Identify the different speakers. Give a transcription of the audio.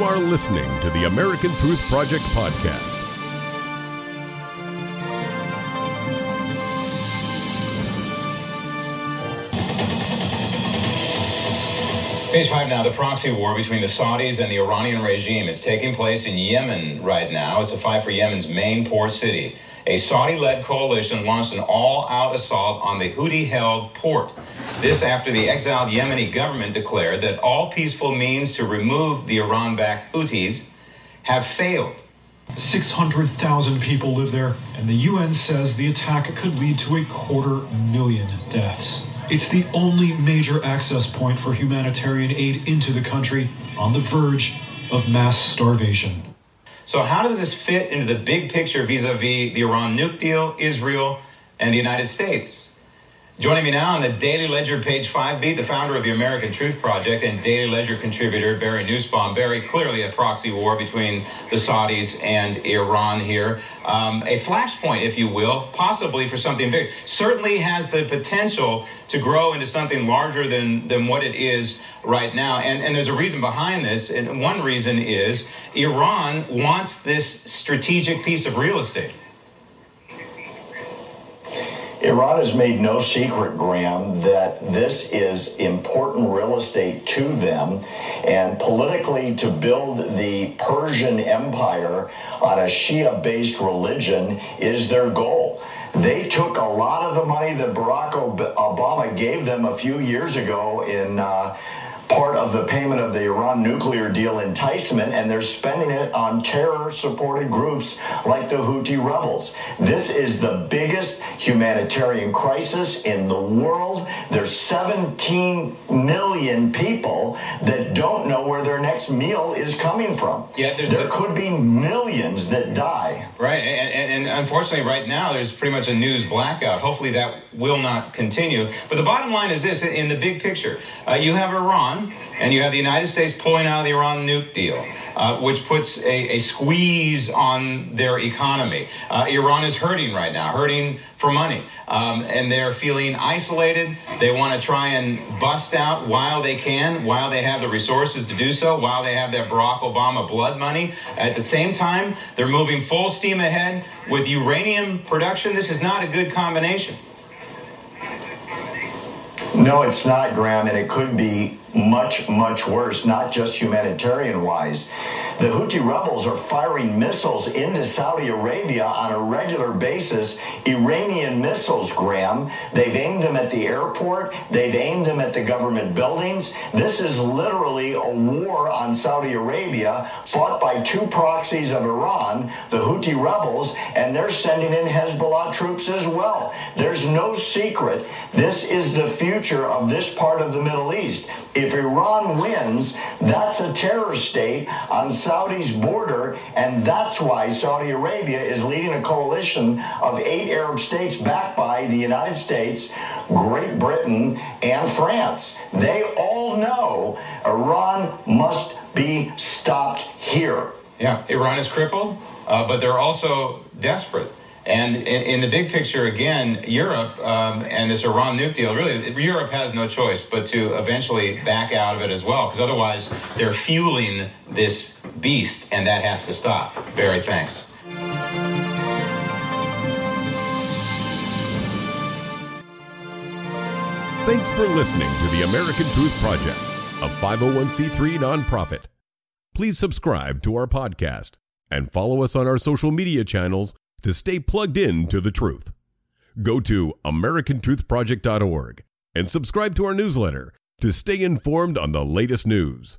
Speaker 1: You are listening to the American Truth Project podcast.
Speaker 2: Page five now. The proxy war between the Saudis and the Iranian regime is taking place in Yemen right now. It's a fight for Yemen's main port city. A Saudi led coalition launched an all out assault on the Houthi held port. This after the exiled Yemeni government declared that all peaceful means to remove the Iran backed Houthis have failed.
Speaker 3: 600,000 people live there, and the UN says the attack could lead to a quarter million deaths. It's the only major access point for humanitarian aid into the country on the verge of mass starvation.
Speaker 2: So, how does this fit into the big picture vis a vis the Iran nuke deal, Israel, and the United States? Joining me now on the Daily Ledger page 5B, the founder of the American Truth Project and Daily Ledger contributor Barry Nussbaum. Barry, clearly a proxy war between the Saudis and Iran here. Um, a flashpoint, if you will, possibly for something big. Certainly has the potential to grow into something larger than, than what it is right now. And, and there's a reason behind this. And one reason is Iran wants this strategic piece of real estate.
Speaker 4: Iran has made no secret, Graham, that this is important real estate to them. And politically, to build the Persian Empire on a Shia based religion is their goal. They took a lot of the money that Barack Obama gave them a few years ago in. Uh, part of the payment of the Iran nuclear deal enticement, and they're spending it on terror supported groups like the Houthi rebels. This is the biggest humanitarian crisis in the world. There's 17 million people that don't know where their next meal is coming from. Yeah, there a, could be millions that die.
Speaker 2: Right, and, and unfortunately, right now, there's pretty much a news blackout. Hopefully, that will not continue. But the bottom line is this in the big picture, uh, you have Iran and you have the United States pulling out of the Iran nuke deal. Uh, which puts a, a, squeeze on their economy. Uh, Iran is hurting right now, hurting for money, um, and they're feeling isolated. They want to try and bust out while they can, while they have the resources to do so, while they have their Barack Obama blood money. At the same time, they're moving full steam ahead with uranium production. This is not a good combination.
Speaker 4: No, it's not, Graham, and it could be much, much worse, not just humanitarian wise. The Houthi rebels are firing missiles into Saudi Arabia on a regular basis, Iranian missiles, Graham. They've aimed them at the airport, they've aimed them at the government buildings. This is literally a war on Saudi Arabia fought by two proxies of Iran, the Houthi rebels, and they're sending in Hezbollah troops as well. There's no secret. This is the future of this part of the Middle East. If Iran wins, that's a terror state on Saudi's border, and that's why Saudi Arabia is leading a coalition of eight Arab states backed by the United States, Great Britain, and France. They all know Iran must be stopped here.
Speaker 2: Yeah, Iran is crippled, uh, but they're also desperate. And in, in, the big picture, again, Europe um, and this Iran nuke deal, really, Europe has no choice but to eventually back out of it as well, because otherwise they're fueling this beast, and that has to stop. Barry, thanks.
Speaker 1: Thanks for listening to the American Truth Project, a 501c3 nonprofit. Please subscribe to our podcast and follow us on our social media channels to stay plugged in to the truth. Go to AmericanTruthProject.org and subscribe to our newsletter to stay informed on the latest news.